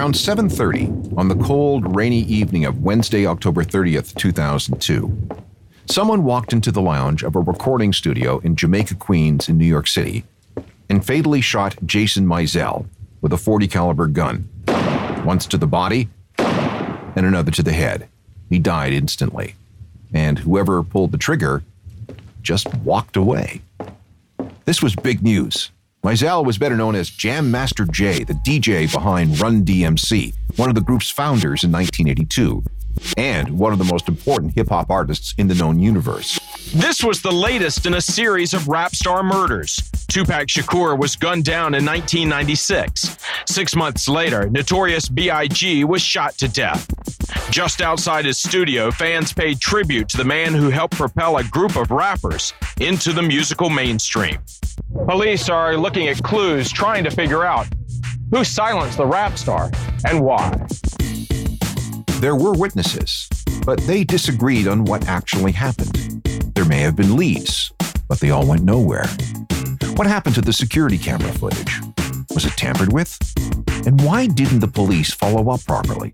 around 7:30 on the cold, rainy evening of Wednesday, October 30th, 2002, someone walked into the lounge of a recording studio in Jamaica, Queens, in New York City, and fatally shot Jason Mizell with a 40 caliber gun, once to the body and another to the head. He died instantly, and whoever pulled the trigger just walked away. This was big news. Mizell was better known as Jam Master Jay, the DJ behind Run DMC, one of the group's founders in 1982, and one of the most important hip hop artists in the known universe. This was the latest in a series of rap star murders. Tupac Shakur was gunned down in 1996. Six months later, Notorious B.I.G. was shot to death. Just outside his studio, fans paid tribute to the man who helped propel a group of rappers into the musical mainstream. Police are looking at clues, trying to figure out who silenced the rap star and why. There were witnesses, but they disagreed on what actually happened. There may have been leads, but they all went nowhere. What happened to the security camera footage? Was it tampered with? And why didn't the police follow up properly?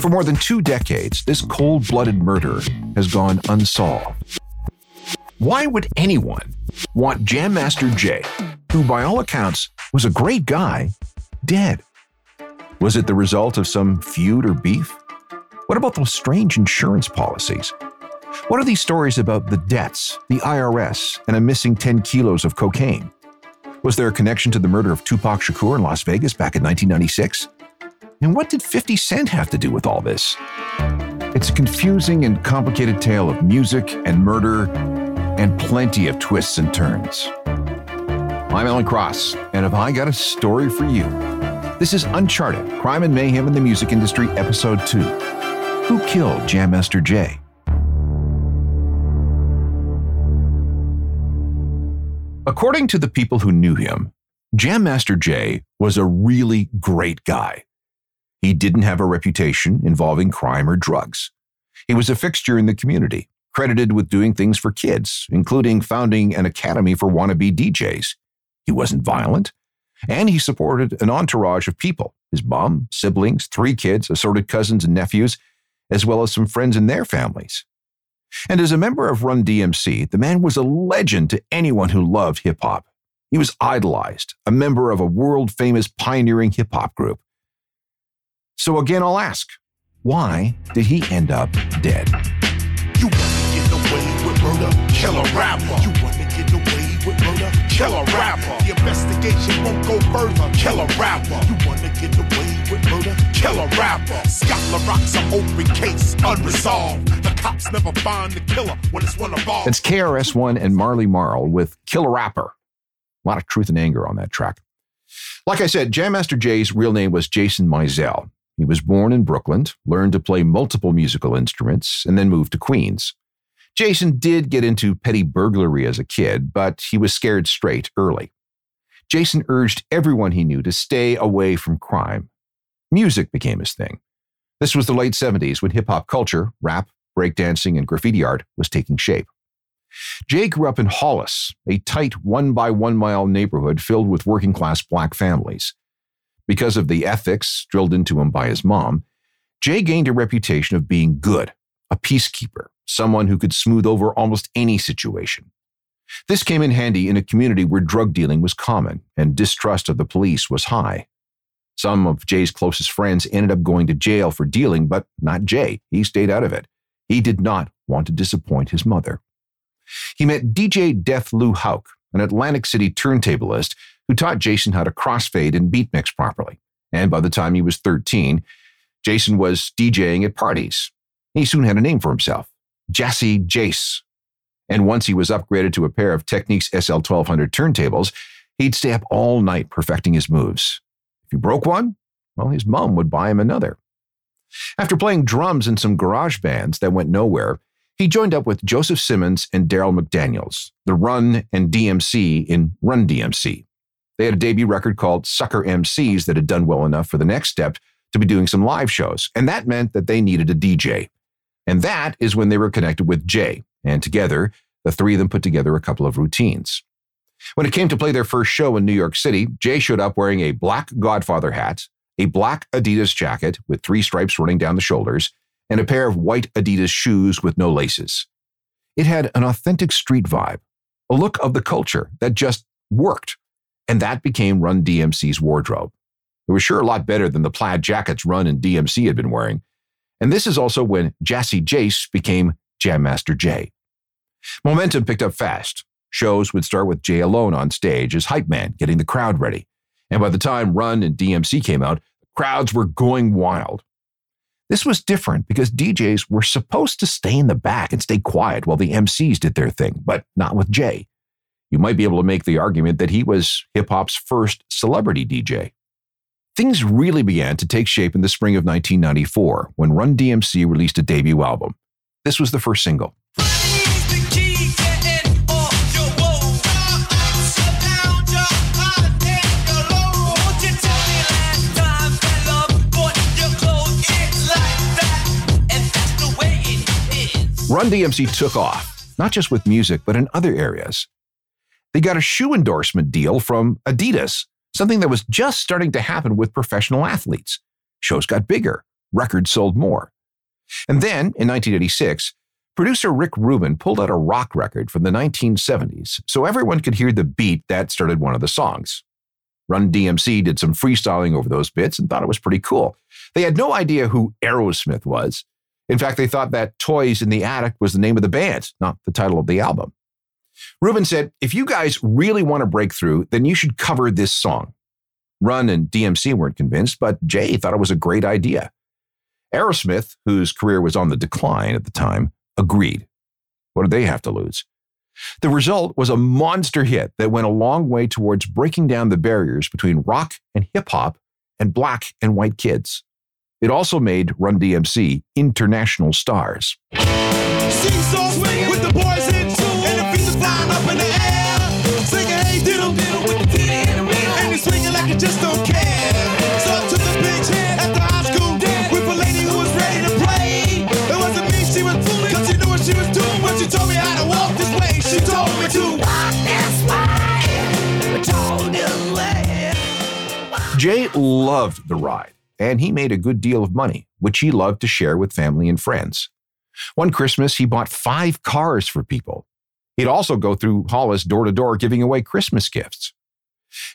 For more than two decades, this cold blooded murder has gone unsolved. Why would anyone want Jam Master Jay, who by all accounts was a great guy, dead? Was it the result of some feud or beef? What about those strange insurance policies? What are these stories about the debts, the IRS, and a missing 10 kilos of cocaine? Was there a connection to the murder of Tupac Shakur in Las Vegas back in 1996? And what did 50 Cent have to do with all this? It's a confusing and complicated tale of music and murder and plenty of twists and turns. I'm Alan Cross, and have I got a story for you? This is Uncharted Crime and Mayhem in the Music Industry, Episode 2. Who killed Jam Master Jay? According to the people who knew him, Jam Master Jay was a really great guy. He didn't have a reputation involving crime or drugs. He was a fixture in the community, credited with doing things for kids, including founding an academy for wannabe DJs. He wasn't violent, and he supported an entourage of people his mom, siblings, three kids, assorted cousins and nephews, as well as some friends and their families. And as a member of Run DMC, the man was a legend to anyone who loved hip hop. He was idolized, a member of a world famous pioneering hip hop group. So again, I'll ask why did he end up dead? You Kill a rapper. You wanna get away with murder? Kill a rapper. The investigation won't go further. Kill a rapper. You wanna get away with murder? Kill a rapper. Scott LaRock's an open case, unresolved. The cops never find the killer when it's one of all. It's KRS-One and Marley Marl with Kill a Rapper. A lot of truth and anger on that track. Like I said, Jam Master Jay's real name was Jason Mizell. He was born in Brooklyn, learned to play multiple musical instruments, and then moved to Queens. Jason did get into petty burglary as a kid, but he was scared straight early. Jason urged everyone he knew to stay away from crime. Music became his thing. This was the late 70s when hip hop culture, rap, breakdancing, and graffiti art was taking shape. Jay grew up in Hollis, a tight one by one mile neighborhood filled with working class black families. Because of the ethics drilled into him by his mom, Jay gained a reputation of being good, a peacekeeper, someone who could smooth over almost any situation. This came in handy in a community where drug dealing was common and distrust of the police was high. Some of Jay's closest friends ended up going to jail for dealing, but not Jay. He stayed out of it. He did not want to disappoint his mother. He met DJ Death Lou Hauk, an Atlantic City turntablist who taught Jason how to crossfade and beat mix properly. And by the time he was 13, Jason was DJing at parties. He soon had a name for himself Jazzy Jace. And once he was upgraded to a pair of Technics SL1200 turntables, he'd stay up all night perfecting his moves. If he broke one, well, his mom would buy him another. After playing drums in some garage bands that went nowhere, he joined up with Joseph Simmons and Darryl McDaniels, the Run and DMC in Run DMC. They had a debut record called Sucker MCs that had done well enough for the next step to be doing some live shows, and that meant that they needed a DJ. And that is when they were connected with Jay, and together, the three of them put together a couple of routines. When it came to play their first show in New York City, Jay showed up wearing a black Godfather hat, a black Adidas jacket with three stripes running down the shoulders, and a pair of white Adidas shoes with no laces. It had an authentic street vibe, a look of the culture that just worked, and that became Run DMC's wardrobe. It was sure a lot better than the plaid jackets Run and DMC had been wearing. And this is also when Jazzy Jace became Jam Master Jay. Momentum picked up fast. Shows would start with Jay alone on stage as hype man, getting the crowd ready. And by the time Run and DMC came out, crowds were going wild. This was different because DJs were supposed to stay in the back and stay quiet while the MCs did their thing, but not with Jay. You might be able to make the argument that he was hip hop's first celebrity DJ. Things really began to take shape in the spring of 1994 when Run DMC released a debut album. This was the first single. Run DMC took off, not just with music, but in other areas. They got a shoe endorsement deal from Adidas, something that was just starting to happen with professional athletes. Shows got bigger, records sold more. And then, in 1986, producer Rick Rubin pulled out a rock record from the 1970s so everyone could hear the beat that started one of the songs. Run DMC did some freestyling over those bits and thought it was pretty cool. They had no idea who Aerosmith was, in fact, they thought that Toys in the Attic was the name of the band, not the title of the album. Rubin said, If you guys really want to break through, then you should cover this song. Run and DMC weren't convinced, but Jay thought it was a great idea. Aerosmith, whose career was on the decline at the time, agreed. What did they have to lose? The result was a monster hit that went a long way towards breaking down the barriers between rock and hip hop and black and white kids. It also made Run DMC international stars. Jay loved the ride and he made a good deal of money, which he loved to share with family and friends. One Christmas, he bought five cars for people. He'd also go through Hollis door to door giving away Christmas gifts.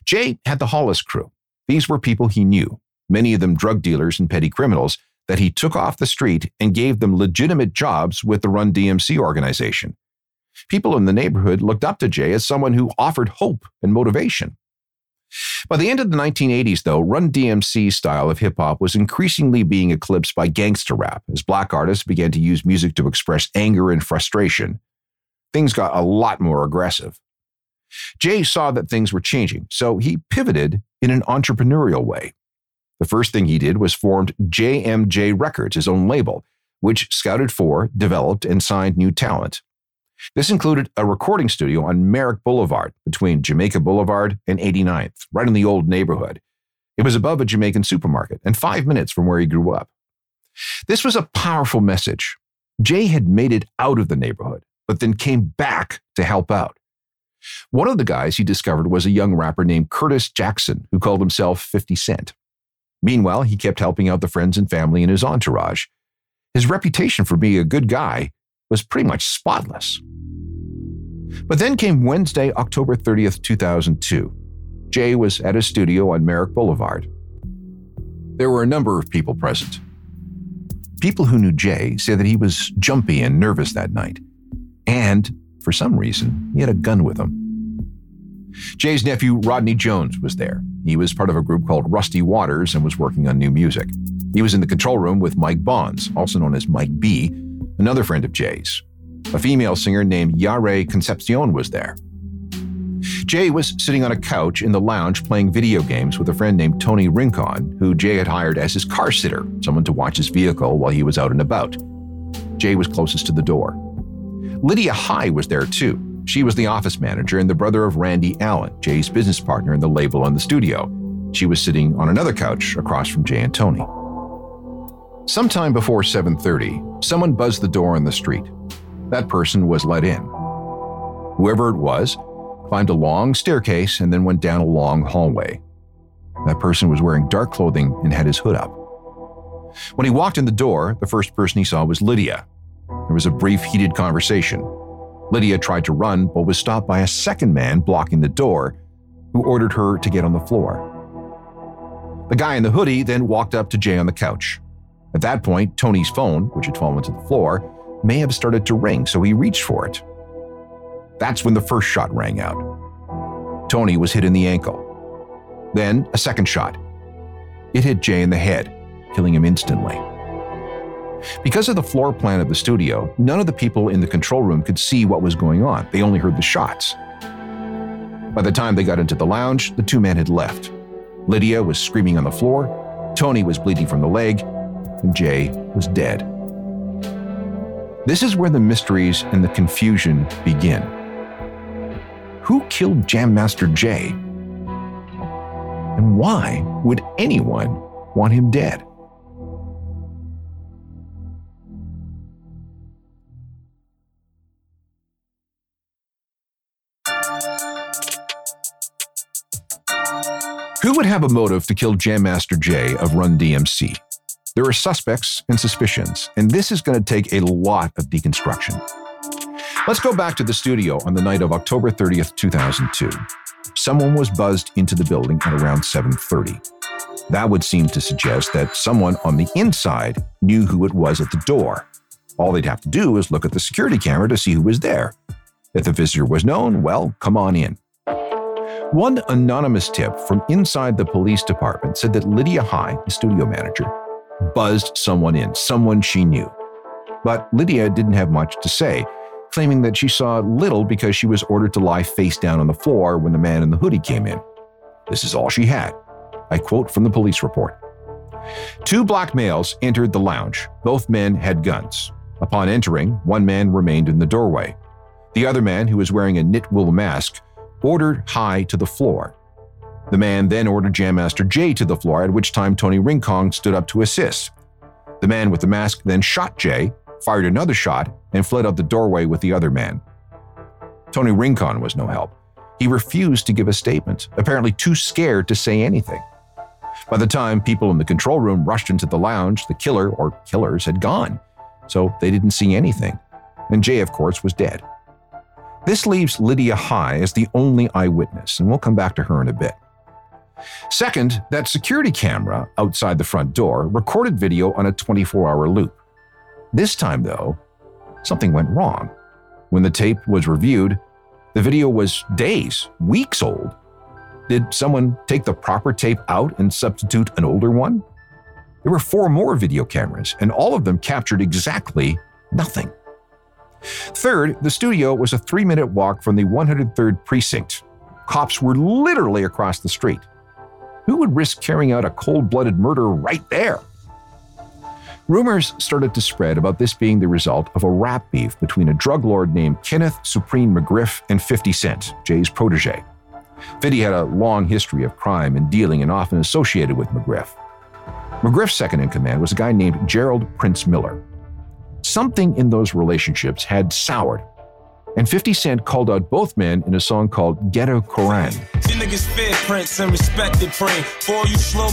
Jay had the Hollis crew. These were people he knew, many of them drug dealers and petty criminals, that he took off the street and gave them legitimate jobs with the Run DMC organization. People in the neighborhood looked up to Jay as someone who offered hope and motivation. By the end of the 1980s, though, Run DMC's style of hip hop was increasingly being eclipsed by gangster rap as black artists began to use music to express anger and frustration. Things got a lot more aggressive. Jay saw that things were changing, so he pivoted in an entrepreneurial way. The first thing he did was formed JMJ Records, his own label, which scouted for, developed, and signed new talent. This included a recording studio on Merrick Boulevard between Jamaica Boulevard and 89th, right in the old neighborhood. It was above a Jamaican supermarket and five minutes from where he grew up. This was a powerful message. Jay had made it out of the neighborhood, but then came back to help out. One of the guys he discovered was a young rapper named Curtis Jackson, who called himself 50 Cent. Meanwhile, he kept helping out the friends and family in his entourage. His reputation for being a good guy was pretty much spotless. But then came Wednesday, October 30th, 2002. Jay was at his studio on Merrick Boulevard. There were a number of people present. People who knew Jay say that he was jumpy and nervous that night, and for some reason, he had a gun with him. Jay's nephew, Rodney Jones, was there. He was part of a group called Rusty Waters and was working on new music. He was in the control room with Mike Bonds, also known as Mike B, another friend of Jay's. A female singer named Yare Concepcion was there. Jay was sitting on a couch in the lounge playing video games with a friend named Tony Rincon, who Jay had hired as his car sitter, someone to watch his vehicle while he was out and about. Jay was closest to the door. Lydia High was there too. She was the office manager and the brother of Randy Allen, Jay's business partner in the label and the studio. She was sitting on another couch across from Jay and Tony. Sometime before 7:30, someone buzzed the door on the street. That person was let in. Whoever it was climbed a long staircase and then went down a long hallway. That person was wearing dark clothing and had his hood up. When he walked in the door, the first person he saw was Lydia. There was a brief, heated conversation. Lydia tried to run, but was stopped by a second man blocking the door, who ordered her to get on the floor. The guy in the hoodie then walked up to Jay on the couch. At that point, Tony's phone, which had fallen to the floor, may have started to ring, so he reached for it. That's when the first shot rang out. Tony was hit in the ankle. Then a second shot. It hit Jay in the head, killing him instantly. Because of the floor plan of the studio, none of the people in the control room could see what was going on. They only heard the shots. By the time they got into the lounge, the two men had left. Lydia was screaming on the floor, Tony was bleeding from the leg, Jay was dead. This is where the mysteries and the confusion begin. Who killed Jam Master Jay? And why would anyone want him dead? Who would have a motive to kill Jam Master Jay of Run DMC? There are suspects and suspicions, and this is going to take a lot of deconstruction. Let's go back to the studio on the night of October 30th, 2002. Someone was buzzed into the building at around 7:30. That would seem to suggest that someone on the inside knew who it was at the door. All they'd have to do is look at the security camera to see who was there. If the visitor was known, well, come on in. One anonymous tip from inside the police department said that Lydia High, the studio manager, buzzed someone in, someone she knew. But Lydia didn't have much to say, claiming that she saw little because she was ordered to lie face down on the floor when the man in the hoodie came in. This is all she had. I quote from the police report. Two black males entered the lounge. Both men had guns. Upon entering, one man remained in the doorway. The other man, who was wearing a knit wool mask, ordered High to the floor. The man then ordered Jam Master Jay to the floor, at which time Tony Rincon stood up to assist. The man with the mask then shot Jay, fired another shot, and fled out the doorway with the other man. Tony Rincon was no help. He refused to give a statement, apparently too scared to say anything. By the time people in the control room rushed into the lounge, the killer or killers had gone, so they didn't see anything. And Jay, of course, was dead. This leaves Lydia High as the only eyewitness, and we'll come back to her in a bit. Second, that security camera outside the front door recorded video on a 24 hour loop. This time, though, something went wrong. When the tape was reviewed, the video was days, weeks old. Did someone take the proper tape out and substitute an older one? There were four more video cameras, and all of them captured exactly nothing. Third, the studio was a three minute walk from the 103rd precinct. Cops were literally across the street. Who would risk carrying out a cold blooded murder right there? Rumors started to spread about this being the result of a rap beef between a drug lord named Kenneth Supreme McGriff and 50 Cent, Jay's protege. 50 had a long history of crime and dealing and often associated with McGriff. McGriff's second in command was a guy named Gerald Prince Miller. Something in those relationships had soured and 50 Cent called out both men in a song called Ghetto Koran. You niggas fear Prince and respected Prince. For you slow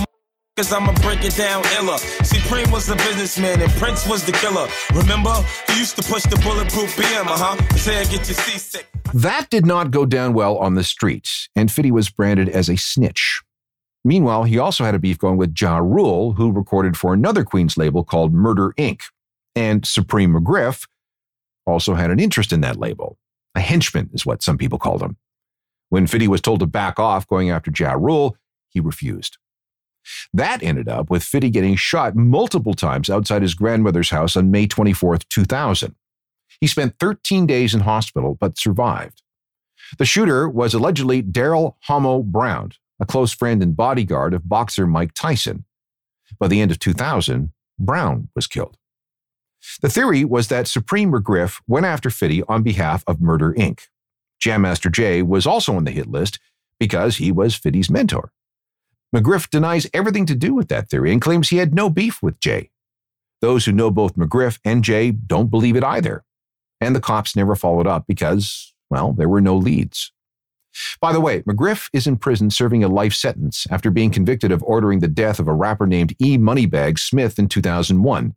Cause I'ma break it down illa. Supreme was the businessman and Prince was the killer. Remember? He used to push the bulletproof BM, uh-huh. Say I get you seasick. That did not go down well on the streets, and Fitty was branded as a snitch. Meanwhile, he also had a beef going with Ja Rule, who recorded for another Queens label called Murder Inc. And Supreme McGriff, also had an interest in that label. A henchman is what some people called him. When Fitty was told to back off going after Ja Rule, he refused. That ended up with Fitty getting shot multiple times outside his grandmother's house on May 24, 2000. He spent 13 days in hospital but survived. The shooter was allegedly Daryl Homo Brown, a close friend and bodyguard of boxer Mike Tyson. By the end of 2000, Brown was killed. The theory was that Supreme McGriff went after Fitty on behalf of Murder Inc. Jam Master Jay was also on the hit list because he was Fitty's mentor. McGriff denies everything to do with that theory and claims he had no beef with Jay. Those who know both McGriff and Jay don't believe it either. And the cops never followed up because, well, there were no leads. By the way, McGriff is in prison serving a life sentence after being convicted of ordering the death of a rapper named E. Moneybag Smith in 2001.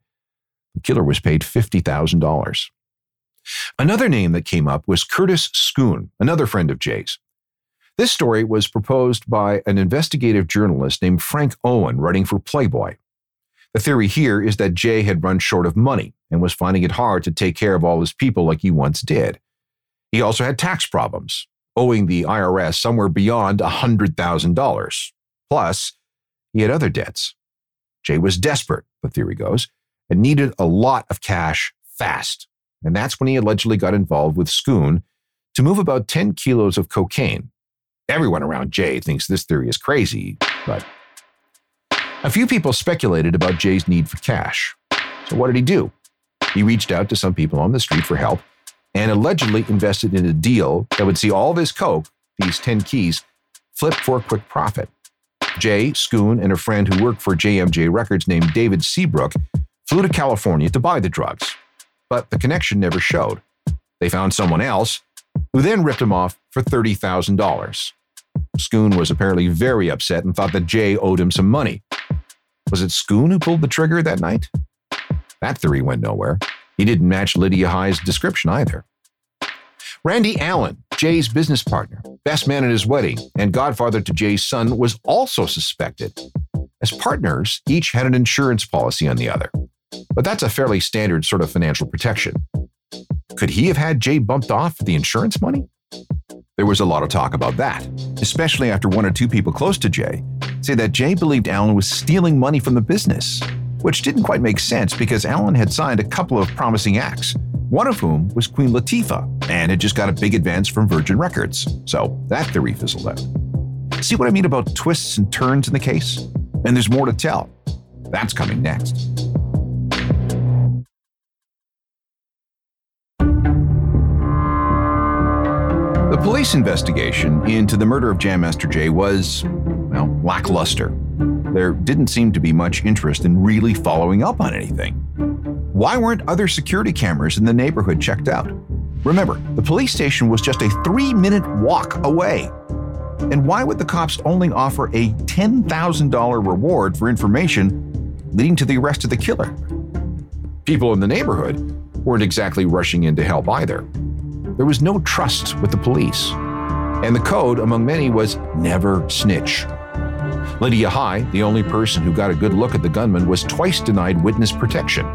Killer was paid $50,000. Another name that came up was Curtis Scoon, another friend of Jay's. This story was proposed by an investigative journalist named Frank Owen, writing for Playboy. The theory here is that Jay had run short of money and was finding it hard to take care of all his people like he once did. He also had tax problems, owing the IRS somewhere beyond $100,000. Plus, he had other debts. Jay was desperate, the theory goes, and needed a lot of cash fast. And that's when he allegedly got involved with Scoon to move about 10 kilos of cocaine. Everyone around Jay thinks this theory is crazy, but a few people speculated about Jay's need for cash. So, what did he do? He reached out to some people on the street for help and allegedly invested in a deal that would see all of his coke, these 10 keys, flip for a quick profit. Jay, Scoon, and a friend who worked for JMJ Records named David Seabrook flew to California to buy the drugs. But the connection never showed. They found someone else, who then ripped him off for $30,000. Scoon was apparently very upset and thought that Jay owed him some money. Was it Scoon who pulled the trigger that night? That theory went nowhere. He didn't match Lydia High's description either. Randy Allen, Jay's business partner, best man at his wedding, and godfather to Jay's son, was also suspected. As partners, each had an insurance policy on the other. But that's a fairly standard sort of financial protection. Could he have had Jay bumped off for the insurance money? There was a lot of talk about that, especially after one or two people close to Jay say that Jay believed Allen was stealing money from the business which didn't quite make sense because Allen had signed a couple of promising acts, one of whom was Queen Latifah, and had just got a big advance from Virgin Records. So that theory fizzled out. See what I mean about twists and turns in the case? And there's more to tell. That's coming next. Police investigation into the murder of Jam Master Jay was, well, lackluster there didn't seem to be much interest in really following up on anything. Why weren't other security cameras in the neighborhood checked out? Remember, the police station was just a three minute walk away. And why would the cops only offer a $10,000 reward for information leading to the arrest of the killer? People in the neighborhood weren't exactly rushing in to help either. There was no trust with the police. And the code, among many, was never snitch. Lydia High, the only person who got a good look at the gunman, was twice denied witness protection.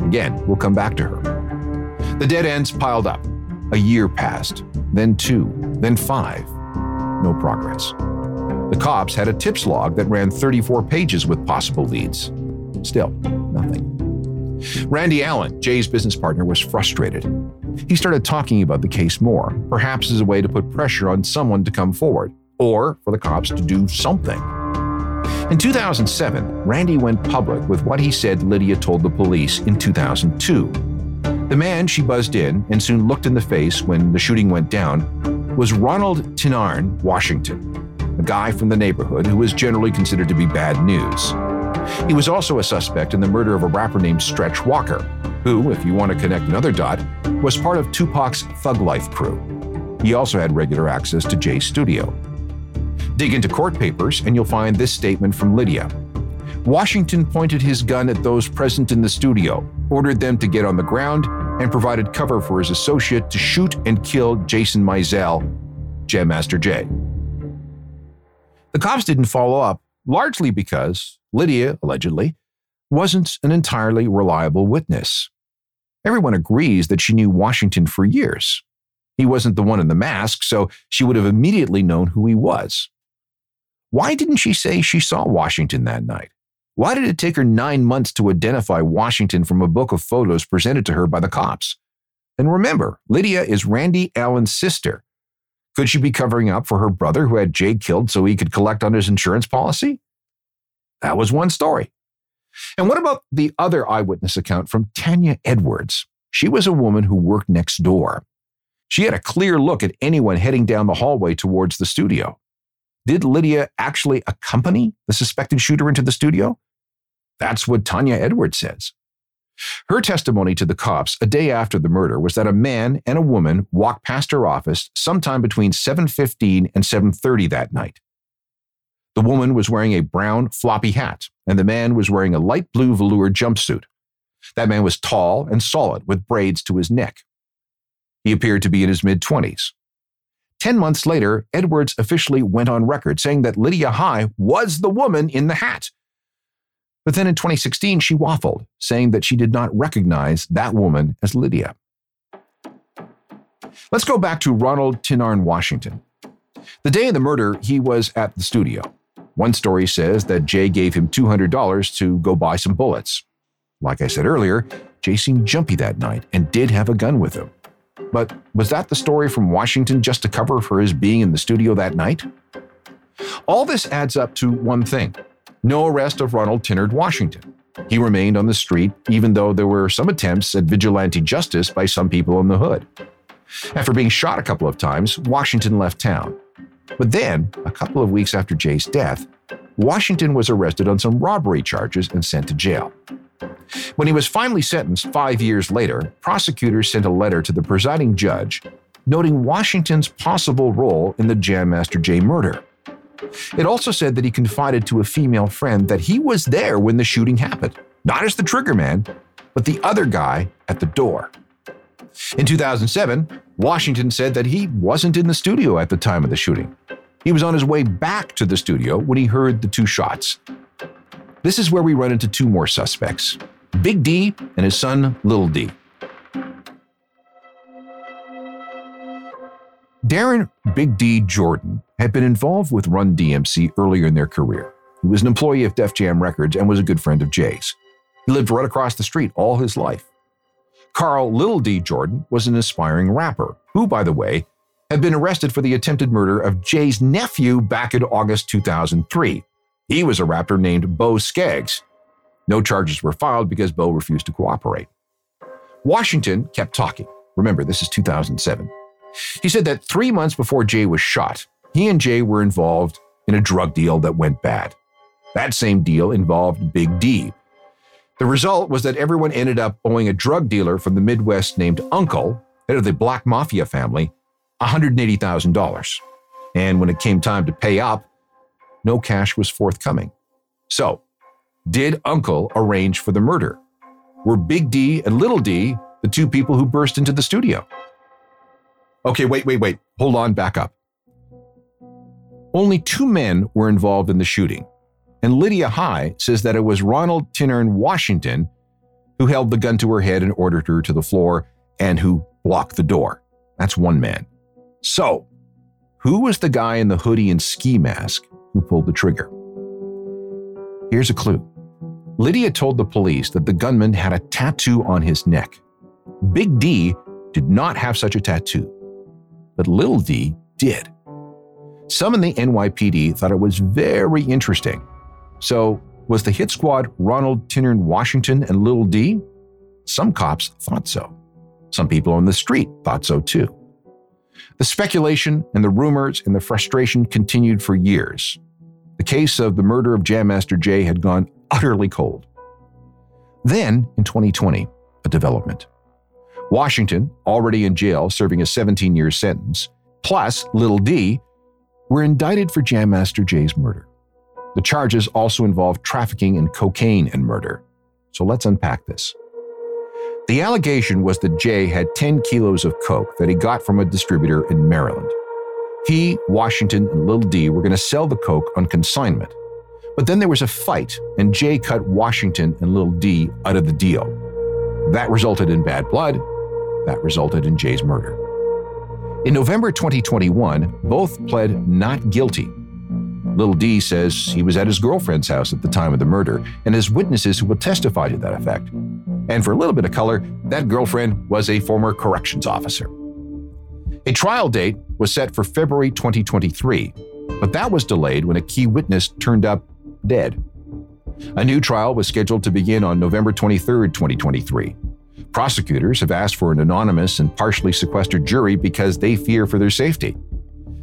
Again, we'll come back to her. The dead ends piled up. A year passed, then two, then five. No progress. The cops had a tips log that ran 34 pages with possible leads. Still, nothing. Randy Allen, Jay's business partner, was frustrated. He started talking about the case more, perhaps as a way to put pressure on someone to come forward, or for the cops to do something. In 2007, Randy went public with what he said Lydia told the police in 2002. The man she buzzed in and soon looked in the face when the shooting went down was Ronald Tinard, Washington, a guy from the neighborhood who was generally considered to be bad news. He was also a suspect in the murder of a rapper named Stretch Walker, who, if you want to connect another dot, was part of Tupac's Thug Life crew. He also had regular access to Jay's studio. Dig into court papers, and you'll find this statement from Lydia. Washington pointed his gun at those present in the studio, ordered them to get on the ground, and provided cover for his associate to shoot and kill Jason Mizell, Jam Master Jay. The cops didn't follow up, largely because Lydia, allegedly, wasn't an entirely reliable witness. Everyone agrees that she knew Washington for years. He wasn't the one in the mask, so she would have immediately known who he was. Why didn't she say she saw Washington that night? Why did it take her nine months to identify Washington from a book of photos presented to her by the cops? And remember, Lydia is Randy Allen's sister. Could she be covering up for her brother who had Jay killed so he could collect on his insurance policy? That was one story. And what about the other eyewitness account from Tanya Edwards? She was a woman who worked next door. She had a clear look at anyone heading down the hallway towards the studio. Did Lydia actually accompany the suspected shooter into the studio? That's what Tanya Edwards says. Her testimony to the cops a day after the murder was that a man and a woman walked past her office sometime between 7:15 and 7:30 that night. The woman was wearing a brown floppy hat, and the man was wearing a light blue velour jumpsuit. That man was tall and solid with braids to his neck. He appeared to be in his mid 20s. Ten months later, Edwards officially went on record saying that Lydia High was the woman in the hat. But then in 2016, she waffled, saying that she did not recognize that woman as Lydia. Let's go back to Ronald Tinard, Washington. The day of the murder, he was at the studio. One story says that Jay gave him $200 to go buy some bullets. Like I said earlier, Jay seemed jumpy that night and did have a gun with him. But was that the story from Washington just to cover for his being in the studio that night? All this adds up to one thing no arrest of Ronald Tinard Washington. He remained on the street, even though there were some attempts at vigilante justice by some people in the hood. After being shot a couple of times, Washington left town. But then, a couple of weeks after Jay's death, Washington was arrested on some robbery charges and sent to jail. When he was finally sentenced five years later, prosecutors sent a letter to the presiding judge noting Washington's possible role in the Jam Master Jay murder. It also said that he confided to a female friend that he was there when the shooting happened, not as the triggerman, but the other guy at the door. In 2007, Washington said that he wasn't in the studio at the time of the shooting. He was on his way back to the studio when he heard the two shots. This is where we run into two more suspects Big D and his son, Little D. Darren Big D Jordan had been involved with Run DMC earlier in their career. He was an employee of Def Jam Records and was a good friend of Jay's. He lived right across the street all his life. Karl Little D Jordan was an aspiring rapper, who, by the way, had been arrested for the attempted murder of Jay's nephew back in August 2003. He was a rapper named Bo Skaggs. No charges were filed because Bo refused to cooperate. Washington kept talking. Remember, this is 2007. He said that three months before Jay was shot, he and Jay were involved in a drug deal that went bad. That same deal involved Big D. The result was that everyone ended up owing a drug dealer from the Midwest named Uncle, head of the Black Mafia family, $180,000. And when it came time to pay up, no cash was forthcoming. So, did Uncle arrange for the murder? Were Big D and Little D the two people who burst into the studio? Okay, wait, wait, wait. Hold on, back up. Only two men were involved in the shooting, and Lydia High says that it was Ronald Tinard Washington who held the gun to her head and ordered her to the floor and who blocked the door. That's one man. So, who was the guy in the hoodie and ski mask who pulled the trigger? Here's a clue. Lydia told the police that the gunman had a tattoo on his neck. Big D did not have such a tattoo, but Little D did. Some in the NYPD thought it was very interesting. So, was the hit squad Ronald Tinard Washington and Little D? Some cops thought so. Some people on the street thought so too. The speculation and the rumors and the frustration continued for years. The case of the murder of Jam Master Jay had gone utterly cold. Then, in 2020, a development. Washington, already in jail serving a 17 year sentence, plus Little D, were indicted for Jam Master Jay's murder. The charges also involved trafficking in cocaine and murder. So let's unpack this. The allegation was that Jay had 10 kilos of coke that he got from a distributor in Maryland. He, Washington, and Little D were going to sell the coke on consignment. But then there was a fight, and Jay cut Washington and Little D out of the deal. That resulted in bad blood. That resulted in Jay's murder. In November 2021, both pled not guilty. Little D says he was at his girlfriend's house at the time of the murder and has witnesses who will testify to that effect. And for a little bit of color, that girlfriend was a former corrections officer. A trial date was set for February 2023, but that was delayed when a key witness turned up dead. A new trial was scheduled to begin on November 23, 2023. Prosecutors have asked for an anonymous and partially sequestered jury because they fear for their safety.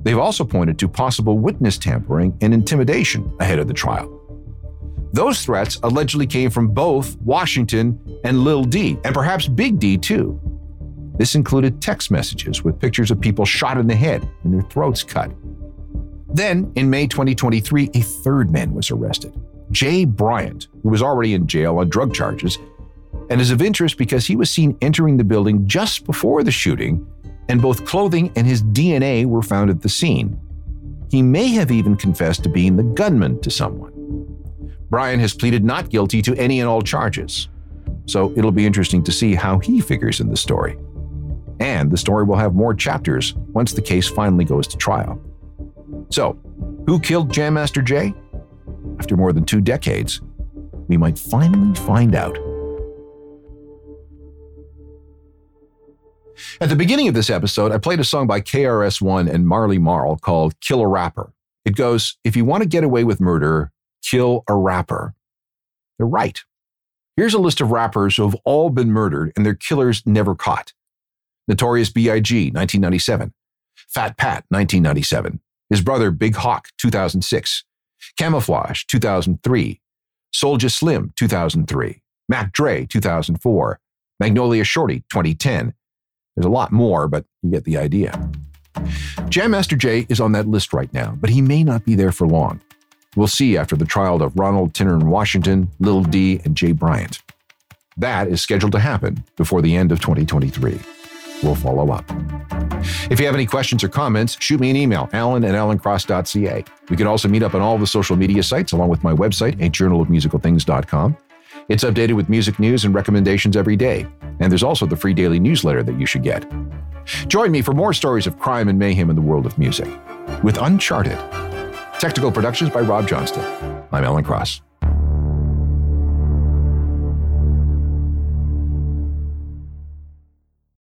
They've also pointed to possible witness tampering and intimidation ahead of the trial. Those threats allegedly came from both Washington and Lil D, and perhaps Big D too. This included text messages with pictures of people shot in the head and their throats cut. Then, in May 2023, a third man was arrested, Jay Bryant, who was already in jail on drug charges, and is of interest because he was seen entering the building just before the shooting, and both clothing and his DNA were found at the scene. He may have even confessed to being the gunman to someone. Bryant has pleaded not guilty to any and all charges, so it'll be interesting to see how he figures in the story. And the story will have more chapters once the case finally goes to trial. So, who killed Jam Master Jay? After more than two decades, we might finally find out. At the beginning of this episode, I played a song by KRS-One and Marley Marl called Kill a Rapper. It goes, If you want to get away with murder, kill a rapper. They're right. Here's a list of rappers who have all been murdered and their killers never caught. Notorious B.I.G., 1997. Fat Pat, 1997. His brother Big Hawk, 2006. Camouflage, 2003. Soulja Slim, 2003. Mac Dre, 2004. Magnolia Shorty, 2010. There's a lot more, but you get the idea. Jam Master Jay is on that list right now, but he may not be there for long. We'll see after the trial of Ronald Tinard Washington, Lil D, and Jay Bryant. That is scheduled to happen before the end of 2023. We'll follow up. If you have any questions or comments, shoot me an email, alan at alancross.ca. We can also meet up on all the social media sites along with my website, a journalofmusicalthings.com. It's updated with music news and recommendations every day. And there's also the free daily newsletter that you should get. Join me for more stories of crime and mayhem in the world of music with Uncharted. Technical productions by Rob Johnston. I'm Alan Cross.